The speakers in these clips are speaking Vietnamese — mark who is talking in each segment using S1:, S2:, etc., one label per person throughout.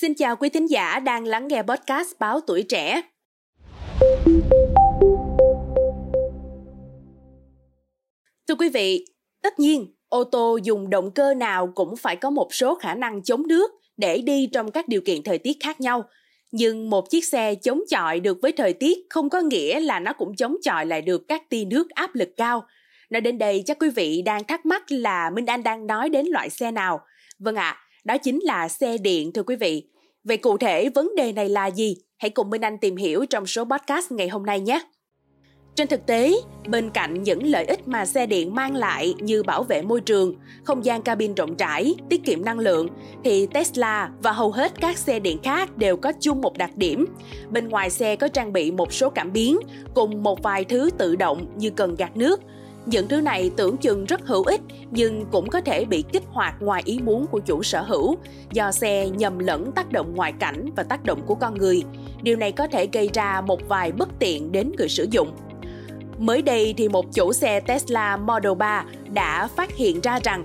S1: Xin chào quý thính giả đang lắng nghe podcast Báo Tuổi Trẻ. Thưa quý vị, tất nhiên, ô tô dùng động cơ nào cũng phải có một số khả năng chống nước để đi trong các điều kiện thời tiết khác nhau. Nhưng một chiếc xe chống chọi được với thời tiết không có nghĩa là nó cũng chống chọi lại được các tia nước áp lực cao. Nói đến đây chắc quý vị đang thắc mắc là Minh Anh đang nói đến loại xe nào. Vâng ạ, à, đó chính là xe điện thưa quý vị. Vậy cụ thể vấn đề này là gì? Hãy cùng Minh Anh tìm hiểu trong số podcast ngày hôm nay nhé. Trên thực tế, bên cạnh những lợi ích mà xe điện mang lại như bảo vệ môi trường, không gian cabin rộng rãi, tiết kiệm năng lượng, thì Tesla và hầu hết các xe điện khác đều có chung một đặc điểm. Bên ngoài xe có trang bị một số cảm biến cùng một vài thứ tự động như cần gạt nước, những thứ này tưởng chừng rất hữu ích, nhưng cũng có thể bị kích hoạt ngoài ý muốn của chủ sở hữu do xe nhầm lẫn tác động ngoại cảnh và tác động của con người. Điều này có thể gây ra một vài bất tiện đến người sử dụng. Mới đây thì một chủ xe Tesla Model 3 đã phát hiện ra rằng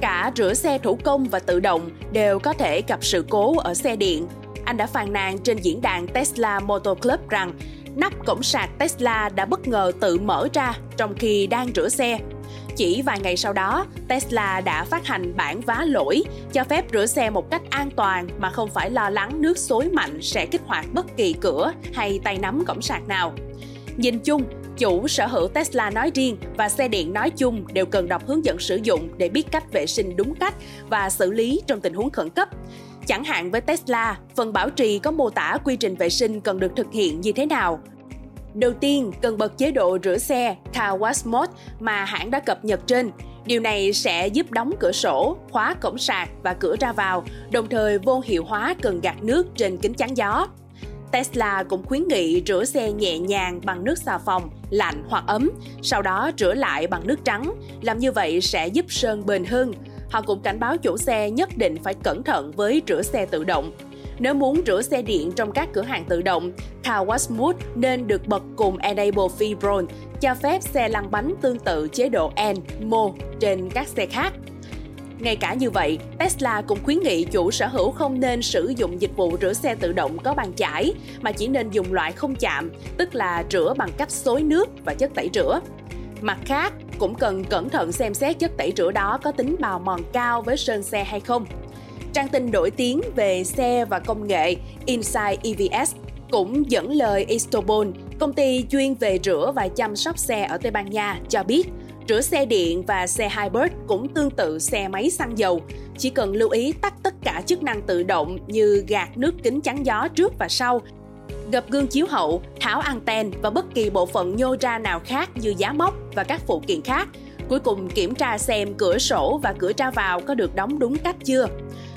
S1: cả rửa xe thủ công và tự động đều có thể gặp sự cố ở xe điện. Anh đã phàn nàn trên diễn đàn Tesla Motor Club rằng nắp cổng sạc Tesla đã bất ngờ tự mở ra trong khi đang rửa xe. Chỉ vài ngày sau đó, Tesla đã phát hành bản vá lỗi cho phép rửa xe một cách an toàn mà không phải lo lắng nước xối mạnh sẽ kích hoạt bất kỳ cửa hay tay nắm cổng sạc nào. Nhìn chung, chủ sở hữu Tesla nói riêng và xe điện nói chung đều cần đọc hướng dẫn sử dụng để biết cách vệ sinh đúng cách và xử lý trong tình huống khẩn cấp. Chẳng hạn với Tesla, phần bảo trì có mô tả quy trình vệ sinh cần được thực hiện như thế nào. Đầu tiên, cần bật chế độ rửa xe Car Wash Mode mà hãng đã cập nhật trên. Điều này sẽ giúp đóng cửa sổ, khóa cổng sạc và cửa ra vào, đồng thời vô hiệu hóa cần gạt nước trên kính chắn gió. Tesla cũng khuyến nghị rửa xe nhẹ nhàng bằng nước xà phòng, lạnh hoặc ấm, sau đó rửa lại bằng nước trắng. Làm như vậy sẽ giúp sơn bền hơn, Họ cũng cảnh báo chủ xe nhất định phải cẩn thận với rửa xe tự động. Nếu muốn rửa xe điện trong các cửa hàng tự động, Car Wash Mode nên được bật cùng Enable Fibron, cho phép xe lăn bánh tương tự chế độ N, Mo trên các xe khác. Ngay cả như vậy, Tesla cũng khuyến nghị chủ sở hữu không nên sử dụng dịch vụ rửa xe tự động có bàn chải, mà chỉ nên dùng loại không chạm, tức là rửa bằng cách xối nước và chất tẩy rửa. Mặt khác, cũng cần cẩn thận xem xét chất tẩy rửa đó có tính bào mòn cao với sơn xe hay không. Trang tin nổi tiếng về xe và công nghệ Inside EVS cũng dẫn lời Istobon, công ty chuyên về rửa và chăm sóc xe ở Tây Ban Nha, cho biết rửa xe điện và xe hybrid cũng tương tự xe máy xăng dầu. Chỉ cần lưu ý tắt tất cả chức năng tự động như gạt nước kính chắn gió trước và sau gập gương chiếu hậu, tháo anten và bất kỳ bộ phận nhô ra nào khác như giá móc và các phụ kiện khác. Cuối cùng kiểm tra xem cửa sổ và cửa ra vào có được đóng đúng cách chưa.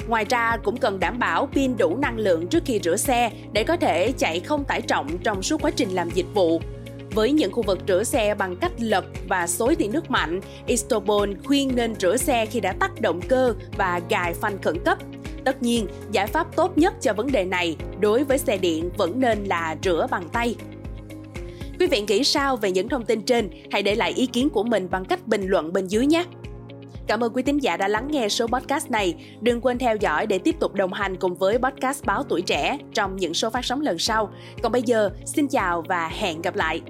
S1: Ngoài ra cũng cần đảm bảo pin đủ năng lượng trước khi rửa xe để có thể chạy không tải trọng trong suốt quá trình làm dịch vụ. Với những khu vực rửa xe bằng cách lật và xối tia nước mạnh, Istobon khuyên nên rửa xe khi đã tắt động cơ và gài phanh khẩn cấp Tất nhiên, giải pháp tốt nhất cho vấn đề này đối với xe điện vẫn nên là rửa bằng tay. Quý vị nghĩ sao về những thông tin trên? Hãy để lại ý kiến của mình bằng cách bình luận bên dưới nhé. Cảm ơn quý tín giả đã lắng nghe số podcast này. Đừng quên theo dõi để tiếp tục đồng hành cùng với podcast Báo Tuổi Trẻ trong những số phát sóng lần sau. Còn bây giờ, xin chào và hẹn gặp lại.